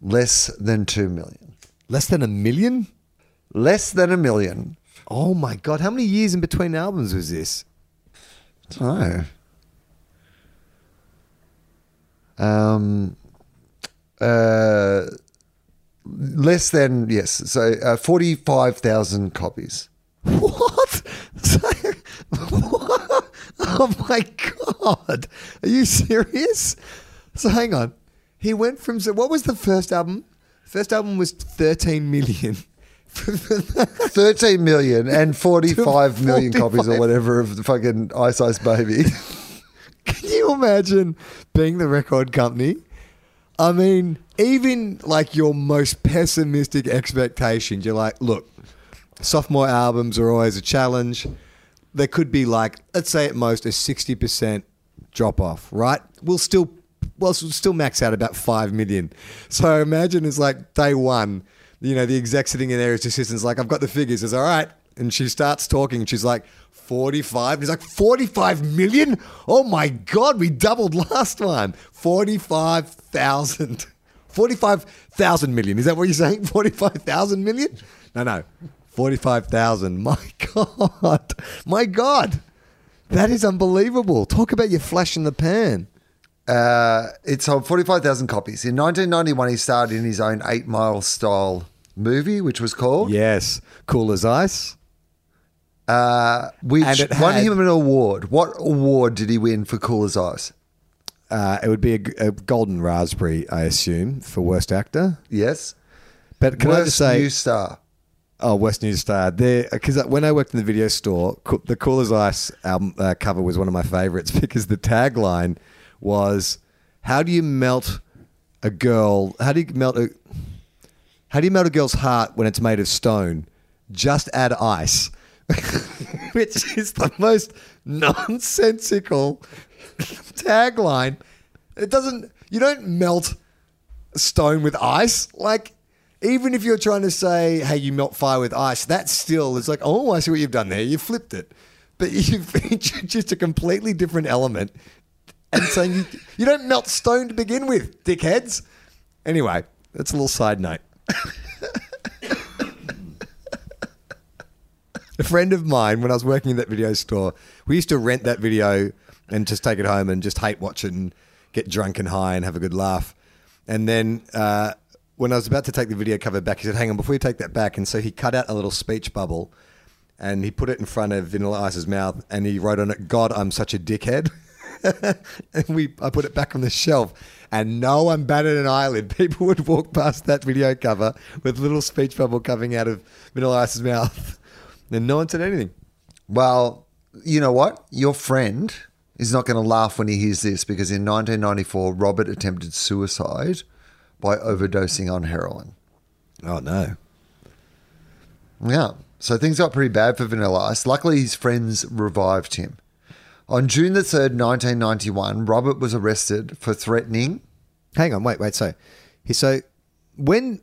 Less than 2 million. Less than a million? Less than a million. Oh my god, how many years in between albums was this? Oh. Um, uh, less than, yes, so uh, 45,000 copies. What? what? Oh my god! Are you serious? So hang on. He went from so what was the first album? First album was thirteen million. 13 million and 45 million copies or whatever of the fucking Ice Ice Baby. Can you imagine being the record company? I mean, even like your most pessimistic expectations, you're like, look, sophomore albums are always a challenge. There could be like, let's say at most a 60% drop off, right? We'll still, well, we'll still max out about 5 million. So imagine it's like day one, you know, the exec sitting in there, his assistant's like, I've got the figures. It's all right. And she starts talking she's like, 45. And he's like, 45 million? Oh my God, we doubled last one. 45,000. 45,000 million. Is that what you're saying? 45,000 million? No, no. 45,000. My God. My God. That is unbelievable. Talk about your flash in the pan. Uh, it sold 45,000 copies. In 1991, he starred in his own Eight Mile style movie, which was called, Yes. Cool as ice. Uh, which And won had- him an award. What award did he win for Cool as Ice? Uh, it would be a, a golden raspberry, I assume, for worst actor. Yes. But can I just say, new star. Oh, West New Star. There, because when I worked in the video store, the Cool as Ice album uh, cover was one of my favorites because the tagline was, "How do you melt a girl? How do you melt a? How do you melt a girl's heart when it's made of stone? Just add ice." Which is the most nonsensical tagline. It doesn't. You don't melt stone with ice. Like, even if you're trying to say, hey, you melt fire with ice, that still is like, oh, I see what you've done there. You flipped it. But you've introduced a completely different element and saying you, you don't melt stone to begin with, dickheads. Anyway, that's a little side note. a friend of mine, when I was working in that video store, we used to rent that video and just take it home and just hate watch it and get drunk and high and have a good laugh. And then uh, when I was about to take the video cover back, he said, "Hang on, before you take that back." And so he cut out a little speech bubble, and he put it in front of Vanilla Ice's mouth, and he wrote on it, "God, I'm such a dickhead." and we, I put it back on the shelf, and no one batted an eyelid. People would walk past that video cover with little speech bubble coming out of Vanilla Ice's mouth, and no one said anything. Well, you know what? Your friend is not going to laugh when he hears this because in 1994, Robert attempted suicide by overdosing on heroin. Oh no! Yeah. So things got pretty bad for Vanilla Ice. Luckily, his friends revived him. On June the 3rd, 1991, Robert was arrested for threatening. Hang on, wait, wait. So, so when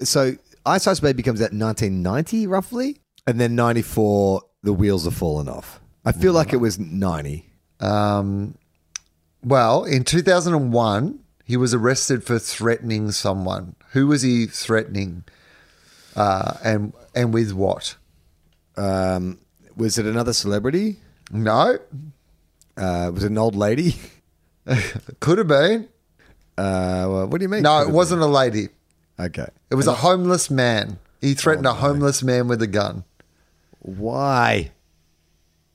so Ice Ice Baby comes out in 1990 roughly, and then 94 the wheels are falling off. I feel like it was 90. Um, well, in 2001, he was arrested for threatening someone. Who was he threatening? Uh, and and with what? Um, was it another celebrity? No, Uh, was it an old lady? could have been. Uh, well, what do you mean? No, it wasn't a lady. Okay. It was a homeless man. He threatened a homeless man with a gun. Why?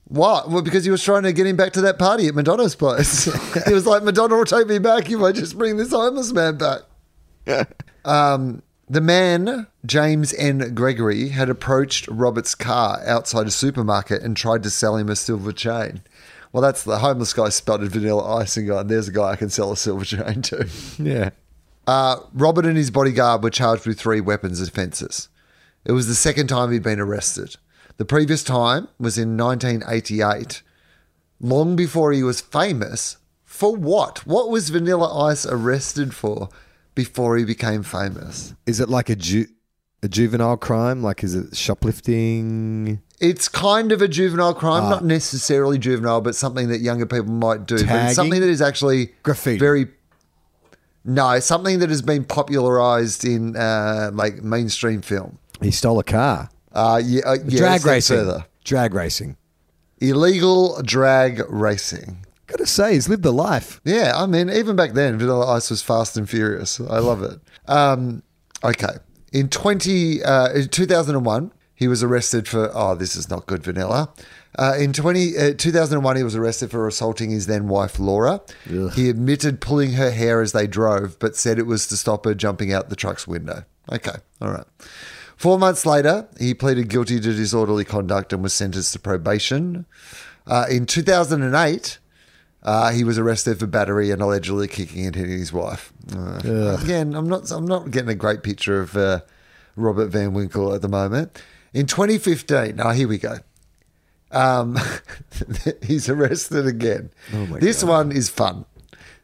What? Well, because he was trying to get him back to that party at Madonna's place. he was like, Madonna will take me back if I just bring this homeless man back. um, the man, James N. Gregory, had approached Robert's car outside a supermarket and tried to sell him a silver chain. Well, that's the homeless guy spotted vanilla ice and gone, there's a guy I can sell a silver chain to. Yeah. Uh, Robert and his bodyguard were charged with three weapons offences. It was the second time he'd been arrested. The previous time was in 1988, long before he was famous. For what? What was Vanilla Ice arrested for before he became famous? Is it like a ju- a juvenile crime? Like, is it shoplifting? It's kind of a juvenile crime, not necessarily juvenile, but something that younger people might do. But Tagging? it's something that is actually Graffiti. Very no, something that has been popularized in uh, like mainstream film. He stole a car. Uh, yeah, uh, yeah, drag racing. Further. Drag racing. Illegal drag racing. Gotta say, he's lived the life. Yeah, I mean, even back then, Vanilla Ice was fast and furious. I love it. Um, okay. In 20, uh, in 2001, he was arrested for, oh, this is not good, Vanilla. Uh, in 20, uh, 2001, he was arrested for assaulting his then wife, Laura. He admitted pulling her hair as they drove, but said it was to stop her jumping out the truck's window. Okay, all right. Four months later, he pleaded guilty to disorderly conduct and was sentenced to probation. Uh, in 2008, uh, he was arrested for battery and allegedly kicking and hitting his wife. Uh, again, I'm not. I'm not getting a great picture of uh, Robert Van Winkle at the moment. In 2015, now here we go. Um, he's arrested again. Oh this one is fun.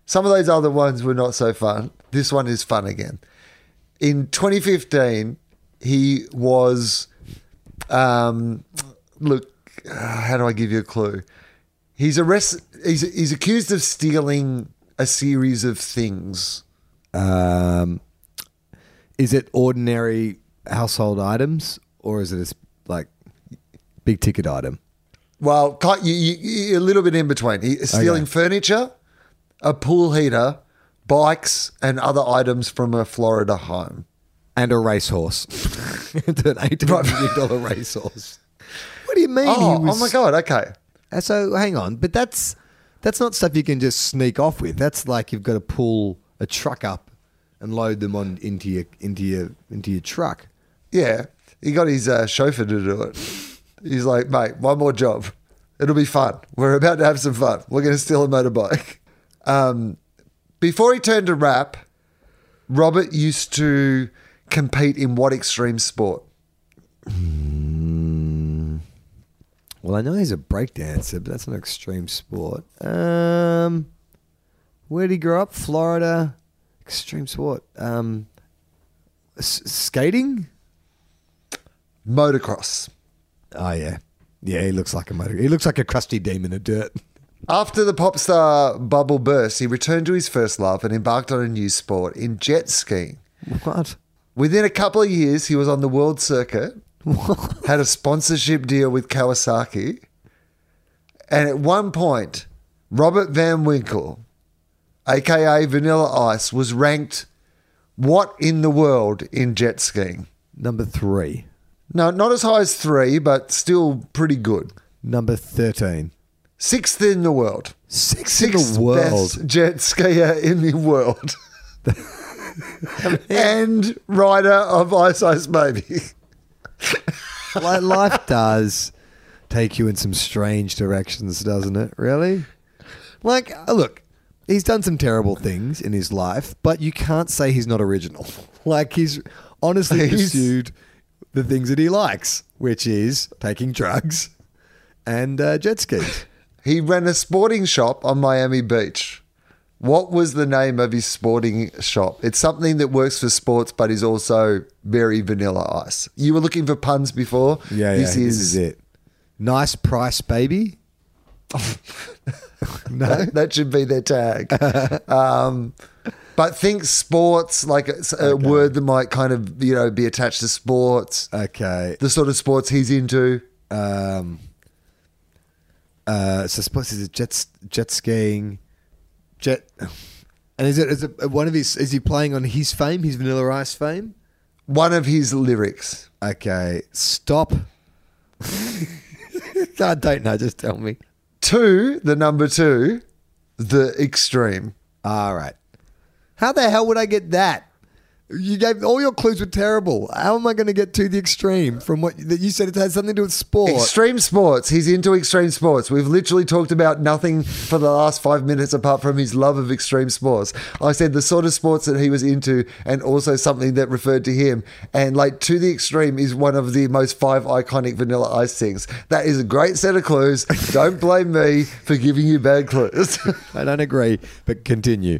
Some of those other ones were not so fun. This one is fun again. In 2015, he was. Um, look, uh, how do I give you a clue? He's arrested. He's he's accused of stealing a series of things. Um, is it ordinary household items or is it a, like big ticket item? Well, you, you, a little bit in between. He's stealing Okay. furniture, a pool heater, bikes, and other items from a Florida home. And a racehorse. an eight million dollar racehorse. What do you mean? Oh, he was, oh my god! Okay, Uh, So hang on, but that's that's not stuff you can just sneak off with. That's like you've got to pull a truck up and load them on into your into your into your truck. Yeah, he got his uh, chauffeur to do it. He's like, mate, one more job. It'll be fun. We're about to have some fun. We're going to steal a motorbike. Um, before he turned to rap, Robert used to compete in what extreme sport? Well, I know he's a breakdancer, but that's an extreme sport. Um, where did he grow up? Florida. Extreme sport. Um, s- skating. Motocross. Oh yeah, yeah. He looks like a motor. He looks like a crusty demon of dirt. After the pop star bubble burst, he returned to his first love and embarked on a new sport in jet skiing. What? Within a couple of years, he was on the world circuit, had a sponsorship deal with Kawasaki, and at one point, Robert Van Winkle, aka Vanilla Ice, was ranked what in the world in jet skiing? Number three. No, not as high as three, but still pretty good. Number thirteen. Sixth in the world. Sixth in the world. best jet skier in the world. and writer of Ice Ice Baby. Life does take you in some strange directions, doesn't it? Really? Like, uh, look, he's done some terrible things in his life, but you can't say he's not original. Like, he's honestly He's- pursued the things that he likes, which is taking drugs and uh, jet skis. He ran a sporting shop on Miami Beach. What was the name of his sporting shop? It's something that works for sports, but is also very vanilla ice. You were looking for puns before. Yeah, this yeah, is, this is it. Nice price, baby. no, That, that should be their tag. um, but think sports, like it's a word that might kind of you know be attached to sports. okay. The sort of sports he's into. um, uh, so suppose is it jet jet skiing, jet, and is it is it one of his? Is he playing on his fame, his Vanilla Ice fame? One of his lyrics. Okay, stop. I don't know. Just tell me. Two, the number two, the extreme. All right. How the hell would I get that? You gave all your clues were terrible. How am I going to get to the extreme from what that you said? It has something to do with sport. Extreme sports. He's into extreme sports. We've literally talked about nothing for the last five minutes apart from his love of extreme sports. I said the sort of sports that he was into and also something that referred to him. And like to the extreme is one of the most five iconic vanilla ice things. That is a great set of clues. Don't blame me for giving you bad clues. I don't agree, but continue.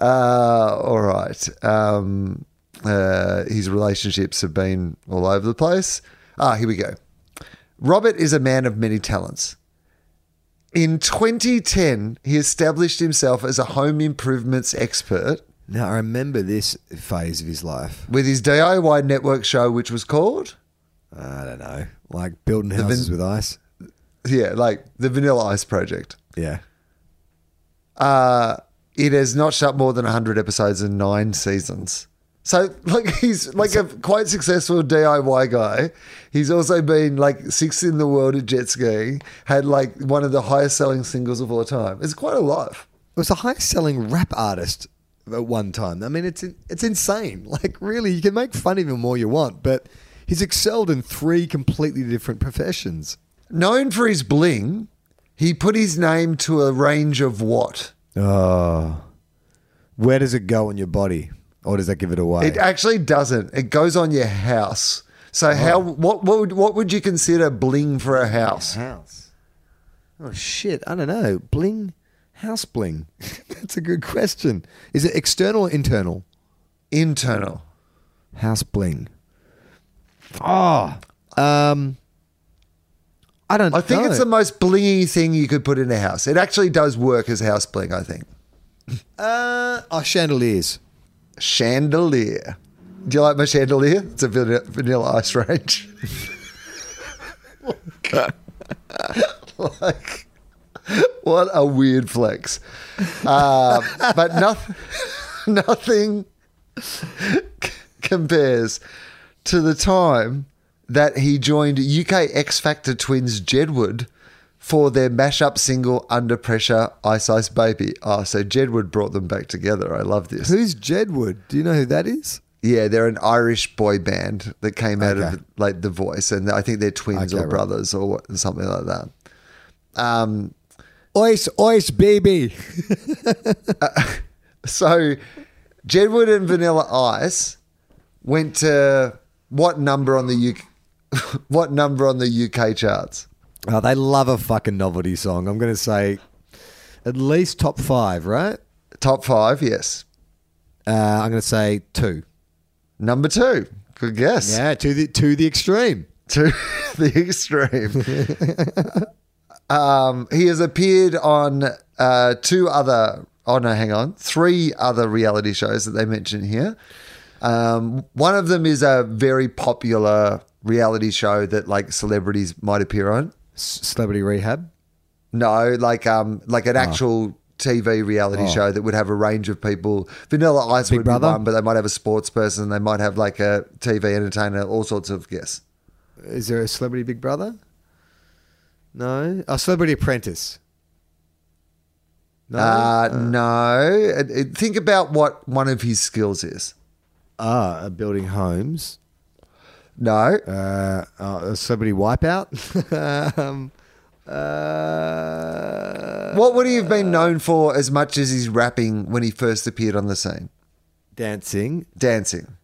Uh, all right. Um, uh, his relationships have been all over the place. Ah, here we go. Robert is a man of many talents. In 2010, he established himself as a home improvements expert Now I remember this phase of his life. with his DIY network show, which was called, I don't know, like building houses with ice. yeah, like the Vanilla Ice Project. Yeah. Uh, it has notched up more than 100 episodes in nine seasons. So, like, he's like a quite successful DIY guy. He's also been like sixth in the world at jet skiing, had like one of the highest selling singles of all time. It's quite a life. It was the highest selling rap artist at one time. I mean, it's it's insane. Like, really, you can make fun of him all you want, but he's excelled in three completely different professions. Known for his bling, he put his name to a range of what? Oh. Where does it go on your body? Or does that give it away? It actually doesn't. It goes on your house. So how what what would what would you consider bling for a house? house. Oh shit! I don't know. Bling, house bling. That's a good question. Is it external or internal? Internal. House bling. Oh, um, I don't. I think know. it's the most blingy thing you could put in a house. It actually does work as house bling, I think. uh, oh chandeliers. Chandelier. Do you like my chandelier? It's a vanilla, vanilla ice range. like, what a weird flex. Uh, but nothing, nothing compares to the time that he joined UK X Factor twins Jedward for their mashup single Under Pressure Ice Ice Baby. Oh, so Jedward brought them back together. I love this. Who's Jedward? Do you know who that is? Yeah, they're an Irish boy band that came out Okay. of like The Voice, and I think they're twins Okay, or right. brothers or something like that. Um, Ice, ice, baby. so Jedward and Vanilla Ice went to what number on the UK? what number on the UK charts? Oh, they love a fucking novelty song. I'm going to say at least top five, right? Top five, yes. Uh, I'm going to say two. Number two, good guess. Yeah, to the to the extreme. to the extreme. um, he has appeared on uh, two other, oh no, hang on, three other reality shows that they mention here. Um, one of them is a very popular reality show that like celebrities might appear on. C- Celebrity Rehab. No, like um, like an actual TV reality show that would have a range of people. Vanilla Ice Big would Brother? be one, but they might have a sports person. They might have like a TV entertainer, all sorts of guests. Is there a Celebrity Big Brother? No. A Celebrity Apprentice. No. Uh, no. Uh, uh, Think about what one of his skills is. ah, building homes. No. Uh, uh, Celebrity Wipeout. um, uh, What would he have been known for as much as his rapping when he first appeared on the scene? dancing. Dancing.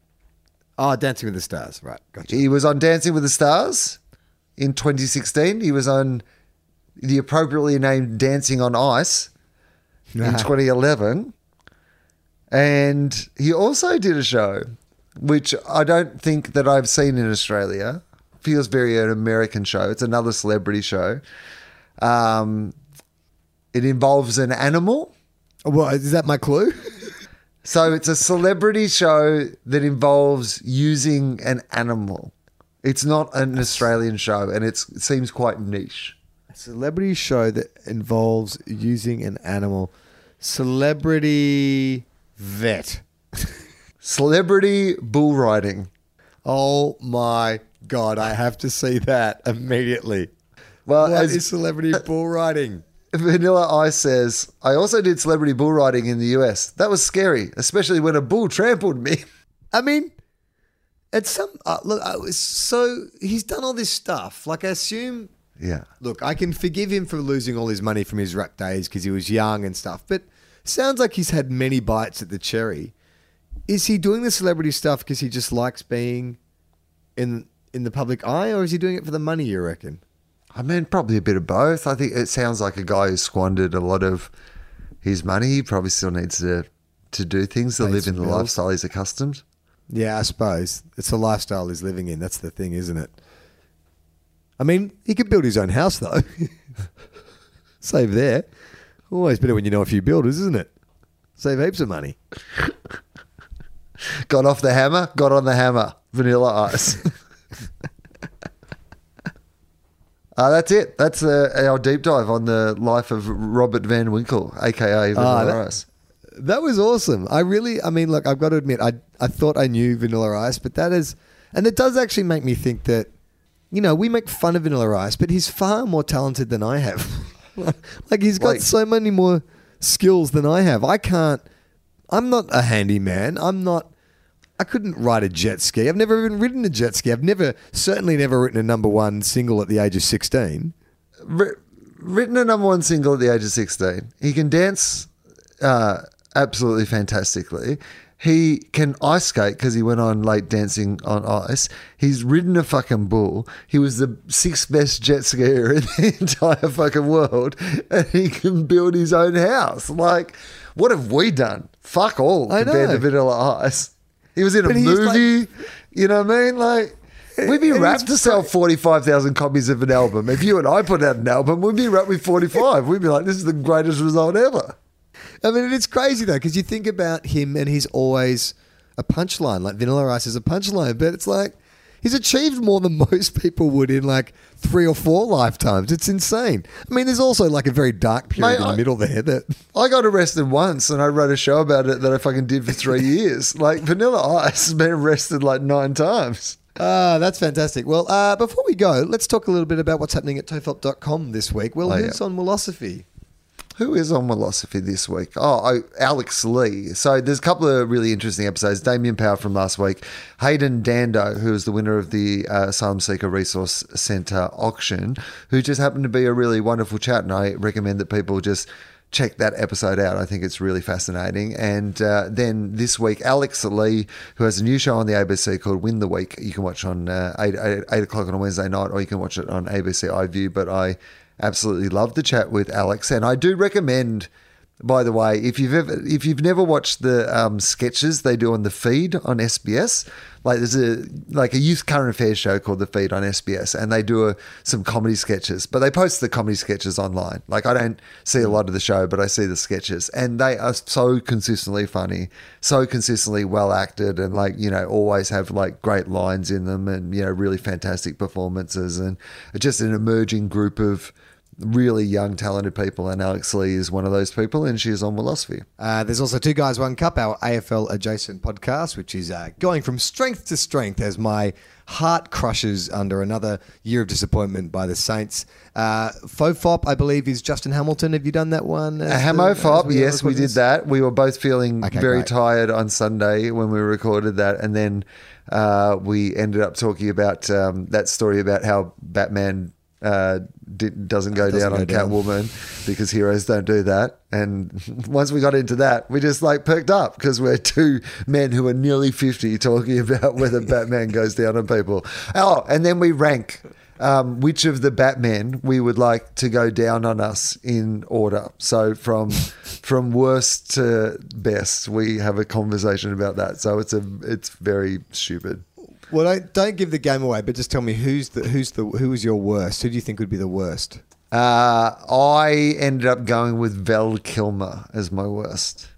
Oh, Dancing with the Stars. Right. Gotcha. He was on Dancing with the Stars in 2016. He was on the appropriately named Dancing on Ice in 2011. And he also did a show, which I don't think that I've seen in Australia. Feels very an American show. It's another celebrity show. Um, it involves an animal. Well, is that my clue? So it's a celebrity show that involves using an animal. It's not an Australian show, and it's, it seems quite niche. A celebrity show that involves using an animal. Celebrity vet. Celebrity bull riding. Oh my god! I have to see that immediately. Well, What as is celebrity bull riding? Vanilla Ice says, I also did celebrity bull riding in the US. That was scary, especially when a bull trampled me. I mean, it's some uh, look. I was so he's done all this stuff. Like I assume. Yeah. Look, I can forgive him for losing all his money from his rap days because he was young and stuff. But sounds like he's had many bites at the cherry. Is he doing the celebrity stuff because he just likes being in in the public eye, or is he doing it for the money? You reckon? I mean, probably a bit of both. I think it sounds like a guy who squandered a lot of his money. He probably still needs to, to do things to Pay live in the bills. lifestyle he's accustomed. Yeah, I suppose it's the lifestyle he's living in. That's the thing, isn't it? I mean, he could build his own house though. Save there. Always better when you know a few builders, isn't it? Save heaps of money. Got off the hammer, got on the hammer. Vanilla ice. uh, that's it. That's uh, our deep dive on the life of Robert Van Winkle, aka Vanilla Ah, that- Ice. That was awesome. I really, I mean, look, I've got to admit, I I thought I knew Vanilla Ice, but that is, and it does actually make me think that, you know, we make fun of Vanilla Ice, but he's far more talented than I have. like he's got so many more skills than I have. I can't. I'm not a handyman. I'm not. I couldn't ride a jet ski. I've never even ridden a jet ski. I've never, certainly never written a number one single at the age of 16. Wri- written a number one single at the age of 16. He can dance uh, absolutely fantastically. He can ice skate because he went on late dancing on ice. He's ridden a fucking bull. He was the sixth best jet skier in the entire fucking world. And he can build his own house. Like, what have we done? Fuck all I compared know. to Vanilla Ice. He was in a But like- movie. you know what I mean? Like, we'd be wrapped to sell 45,000 copies of an album. If you and I put out an album, we'd be wrapped with 45. We'd be like, this is the greatest result ever. I mean, it's crazy though, because you think about him and he's always a punchline. Like Vanilla Ice is a punchline, but it's like he's achieved more than most people would in like three or four lifetimes. It's insane. I mean, there's also like a very dark period Mate, in the I- middle there that. I got arrested once and I wrote a show about it that I fucking did for three years. Like, Vanilla Ice has been arrested like nine times. Ah, that's fantastic. Well, uh, before we go, let's talk a little bit about what's happening at tofop.com this week. Well, Oh, who's yeah. on Wilosophy? Who is on Wilosophy this week? Oh, Alex Lee. So there's a couple of really interesting episodes. Damien Power from last week, Hayden Dando, who is the winner of the uh, Asylum Seeker Resource Centre auction, who just happened to be a really wonderful chat, and I recommend that people just check that episode out. I think it's really fascinating. And uh, then this week, Alex Lee, who has a new show on the ABC called Win the Week. You can watch on uh, 8, 8, 8 o'clock on a Wednesday night, or you can watch it on ABC iView. But I absolutely love the chat with Alex, and I do recommend. By the way, if you've ever if you've never watched the um, sketches they do on the feed on SBS, like there's a like a youth current affairs show called the feed on SBS, and they do a, some comedy sketches, but they post the comedy sketches online. Like I don't see a lot of the show, but I see the sketches, and they are so consistently funny, so consistently well acted, and like you know always have like great lines in them, and you know really fantastic performances, and just an emerging group of really young, talented people, and Alex Lee is one of those people, and she is on Wilosophy. Uh, there's also Two Guys, One Cup, our AFL adjacent podcast, which is uh, going from strength to strength as my heart crushes under another year of disappointment by the Saints. Uh, Fofop, I believe, is Justin Hamilton. Have you done that one? A Hamofop, yes, we did that. We were both feeling Okay, very great. tired on Sunday when we recorded that, and then uh, we ended up talking about um, that story about how Batman uh, doesn't go Doesn't down on down. Catwoman because heroes don't do that. And once we got into that, we just like perked up because we're two men who are nearly fifty talking about whether Batman goes down on people. Oh, and then we rank um, which of the Batmen we would like to go down on us in order. So from from worst to best, we have a conversation about that. So it's a it's very stupid. Well, don't, don't give the game away, but just tell me who's the who's the who was your worst? Who do you think would be the worst? Uh, I ended up going with Val Kilmer as my worst.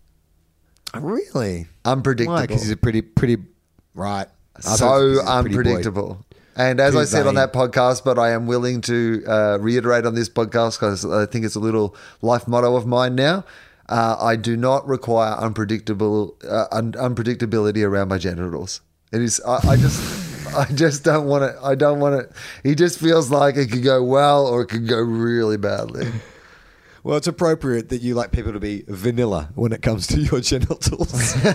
Really? Unpredictable. Because he's a pretty pretty right. I so he was a pretty boy. unpredictable. And as Too I said on that podcast, but I am willing to uh, reiterate on this podcast because I think it's a little life motto of mine now. Uh, I do not require unpredictable uh, un- unpredictability around my genitals. It is. I, I just. I just don't want it. I don't want it. He just feels like it could go well or it could go really badly. Well, it's appropriate that you like people to be vanilla when it comes to your genitals.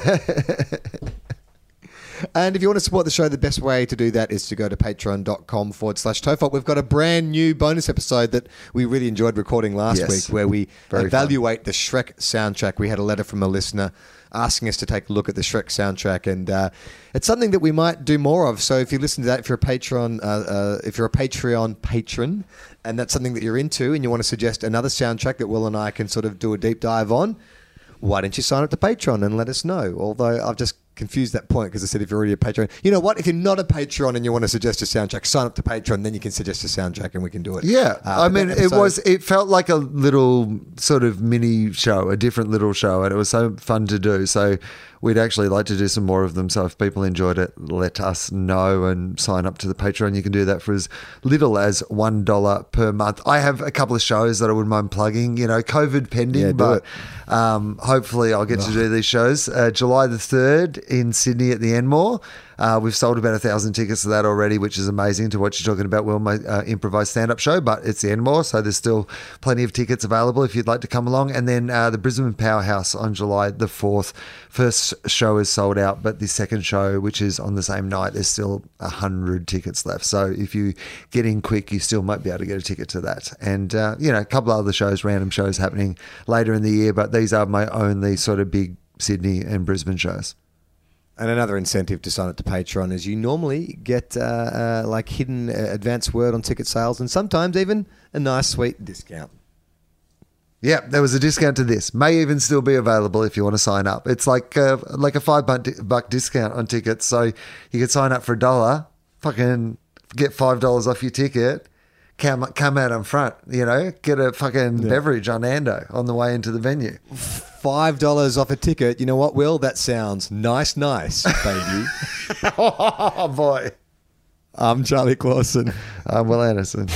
and if you want to support the show, the best way to do that is to go to patreon.com forward slash tofop. We've got a brand new bonus episode that we really enjoyed recording last Yes. week where we Very fun. evaluate the Shrek soundtrack. We had a letter from a listener asking us to take a look at the Shrek soundtrack, and uh, it's something that we might do more of. So if you listen to that, if you're a Patreon, uh, uh, if you're a Patreon patron, and that's something that you're into, and you want to suggest another soundtrack that Wil and I can sort of do a deep dive on, why don't you sign up to Patreon and let us know? Although I've just confused that point because I said if you're already a Patreon, you know what? If you're not a Patreon and you want to suggest a soundtrack, sign up to Patreon, then you can suggest a soundtrack and we can do it. Yeah, Uh, I mean, it was. It felt like a little sort of mini show, a different little show, and it was so fun to do. So we'd actually like to do some more of them. So if people enjoyed it, let us know and sign up to the Patreon. You can do that for as little as one dollar per month. I have a couple of shows that I wouldn't mind plugging. You know, COVID pending, Yeah, but um, hopefully I'll get to do these shows. Uh, July the third in Sydney at the Enmore. Uh, we've sold about a thousand tickets to that already, which is amazing to what you're talking about. Well, my uh, improvised stand-up show, but it's the Enmore, so there's still plenty of tickets available if you'd like to come along. And then uh, the Brisbane Powerhouse on July the fourth. First show is sold out, but the second show, which is on the same night, there's still a hundred tickets left. So if you get in quick, you still might be able to get a ticket to that. And uh, you know, a couple of other shows, random shows happening later in the year, but these are my only sort of big Sydney and Brisbane shows. And another incentive to sign up to Patreon is you normally get uh, uh, like hidden uh, advance word on ticket sales and sometimes even a nice sweet discount. Yeah, there was a discount to this. May even still be available if you want to sign up. It's like uh, like a five buck, buck discount on tickets, so you could sign up for a dollar, fucking get five dollars off your ticket, come come out in front, you know, get a fucking beverage on Ando on the way into the venue. Five dollars off a ticket. You know what, Wil? That sounds nice, nice, baby. oh boy, I'm Charlie Clausen. I'm Wil Anderson.